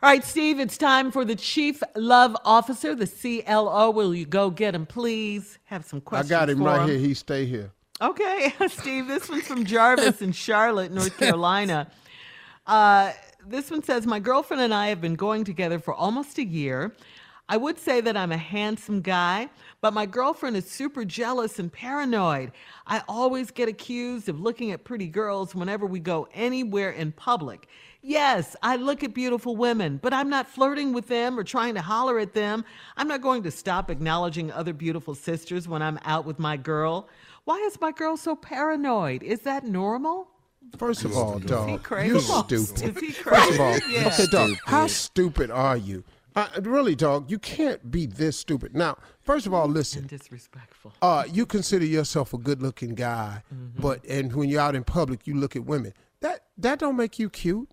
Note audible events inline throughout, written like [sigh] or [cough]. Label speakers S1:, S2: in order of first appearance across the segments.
S1: All right, Steve, it's time for the Chief Love Officer, the CLO. Will you go get him, please? Have some questions.
S2: I got him right
S1: him.
S2: here. He stay here.
S1: Okay, [laughs] Steve, this one's from Jarvis in Charlotte, North [laughs] Carolina. Uh, this one says My girlfriend and I have been going together for almost a year. I would say that I'm a handsome guy, but my girlfriend is super jealous and paranoid. I always get accused of looking at pretty girls whenever we go anywhere in public. Yes, I look at beautiful women, but I'm not flirting with them or trying to holler at them. I'm not going to stop acknowledging other beautiful sisters when I'm out with my girl. Why is my girl so paranoid? Is that normal?
S2: First of all,
S1: he
S2: dog, you
S1: Is
S2: stupid.
S1: he
S2: First of all.
S1: Yeah.
S2: okay, dog, how stupid are you? Uh, really, dog, you can't be this stupid. Now, first of all, listen.
S1: Disrespectful.
S2: Uh, you consider yourself a good-looking guy,
S1: Mm-hmm.
S2: but and when you're out in public, you look at women. That that don't make you cute,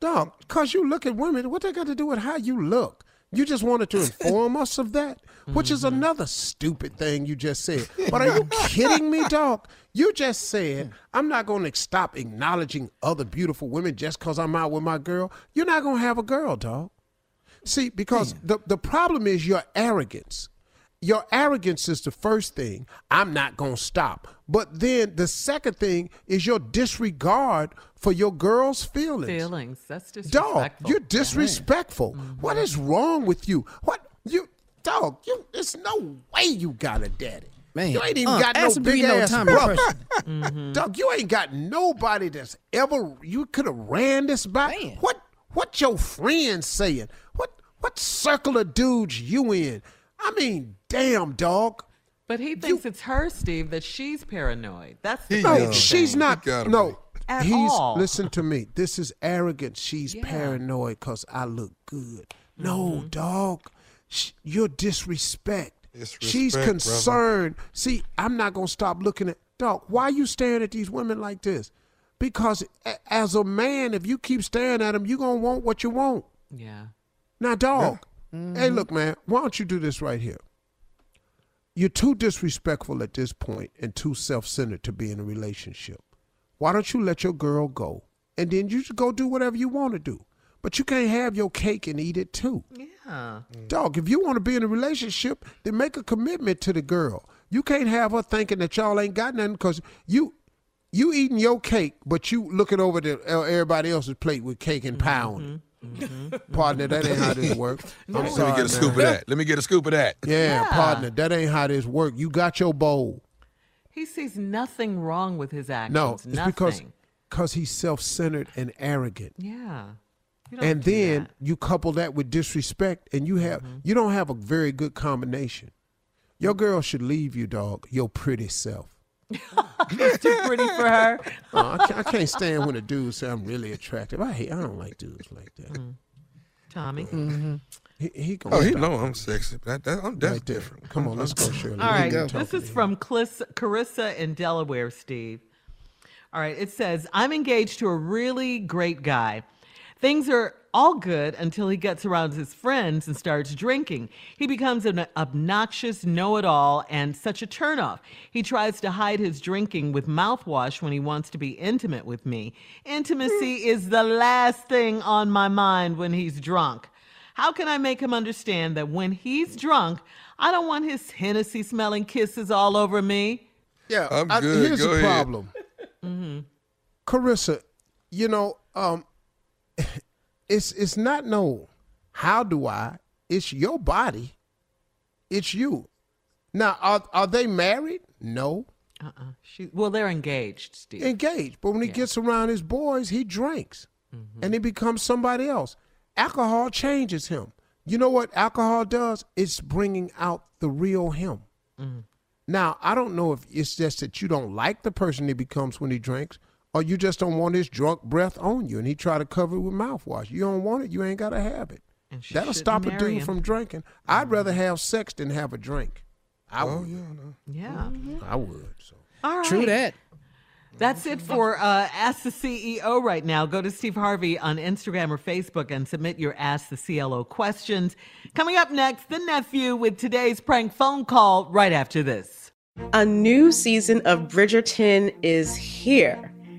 S2: dog. Cause you look at women. What they got to do with how you look? You just wanted to inform [laughs] us of that, which is
S1: Mm-hmm.
S2: another stupid thing you just said. [laughs] But are you kidding me, dog? You just said I'm not going to stop acknowledging other beautiful women just because I'm out with my girl. You're not going to have a girl, dog. See, because the, the problem is your arrogance. Your arrogance is the first thing. I'm not going to stop. But then the second thing is your disregard for your girl's feelings.
S1: Feelings. That's disrespectful.
S2: Dog, you're disrespectful.
S1: Mm-hmm.
S2: What is wrong with you? What you dog, you there's no way you got a daddy.
S3: Man,
S2: you ain't even
S3: uh,
S2: got no
S3: ask him, do
S2: big
S3: you know
S2: ass
S3: Tommy
S2: brother.
S3: Impression? [laughs]
S2: Dog, you ain't got nobody that's ever you could have ran this by. What what your friends saying? What what circle of dudes you in? I mean, damn dog.
S1: But he thinks it's her, Steve, that she's paranoid. That's the
S2: No, she's
S1: thing.
S2: not. No,
S1: At
S2: he's
S1: all.
S2: listen to me. This is arrogant. She's
S1: Yeah.
S2: paranoid because I look good. No,
S1: Mm-hmm.
S2: dog, Sh- you're disrespect. She's
S4: Disrespect,
S2: concerned. See, I'm not gonna stop looking at dog. Why you staring at these women like this? Because as a man, if you keep staring at him, you're gonna want what you want.
S1: Yeah.
S2: Now, dog. Mm-hmm. Hey, look, man. Why don't you do this right here? You're too disrespectful at this point and too self-centered to be in a relationship. Why don't you let your girl go? And then you just go do whatever you want to do. But you can't have your cake and eat it too.
S1: Yeah. Mm.
S2: Dog, if you want to be in a relationship, then make a commitment to the girl. You can't have her thinking that y'all ain't got nothing because you you eating your cake, but you looking over the uh, everybody else's plate with cake and mm-hmm. pound. Mm-hmm. partner, that ain't how mm-hmm. this works. [laughs] I'm
S5: Let me
S2: sorry,
S5: get a scoop of that. Let me get a scoop of that.
S2: Yeah,
S1: Yeah.
S2: partner, that ain't how this work. You got your bowl.
S1: He sees nothing wrong with his actions.
S2: No, it's
S1: nothing.
S2: because because he's self-centered and arrogant.
S1: Yeah.
S2: And then
S1: that.
S2: you couple that with disrespect, and you have you don't have a very good combination. Your girl should leave you, dog. Your pretty self. [laughs]
S1: He's too pretty for her. [laughs]
S2: Uh, I, can't, I can't stand when a dude say I'm really attractive. I hate. I don't like dudes like that. Mm.
S1: Tommy. Uh, mm-hmm.
S2: He, he gonna
S5: Oh, he
S2: stop
S5: know I'm sexy, but that, that, I'm that's
S2: right
S5: different.
S2: Come on, let's go, Shirley.
S1: All
S2: We
S1: right.
S2: can talk
S1: This is from Clis- Carissa in Delaware, Steve. All right. It says, I'm engaged to a really great guy. Things are all good until he gets around his friends and starts drinking. He becomes an obnoxious know it all and such a turnoff. He tries to hide his drinking with mouthwash when he wants to be intimate with me. Intimacy is the last thing on my mind when he's drunk. How can I make him understand that when he's drunk, I don't want his Hennessy smelling kisses all over me?
S2: Yeah,
S5: I'm
S2: I-
S5: good.
S2: here's
S5: Go
S2: the
S5: ahead.
S2: problem. [laughs] Carissa, you know, um, it's it's not no how do I? It's your body. It's you. Now, are are they married? No.
S1: Uh-uh. She, well, they're engaged, Steve.
S2: Engaged. But when he gets around his boys, he drinks. Mm-hmm. And he becomes somebody else. Alcohol changes him. You know what alcohol does? It's bringing out the real him. Mm-hmm. Now, I don't know if it's just that you don't like the person he becomes when he drinks, or you just don't want his drunk breath on you, and he try to cover it with mouthwash. You don't want it, you ain't got to have it.
S1: And
S2: That'll stop a dude
S1: him. Mm-hmm.
S2: from drinking. I'd rather have sex than have a drink. I
S5: Oh,
S2: would.
S5: yeah, I know.
S1: yeah.
S2: I would. So.
S1: All right.
S6: True that.
S1: That's it for uh, Ask the CLO right now. Go to Steve Harvey on Instagram or Facebook and submit your Ask the CLO questions. Coming up next, the nephew with today's prank phone call right after this.
S6: A new season of Bridgerton is here.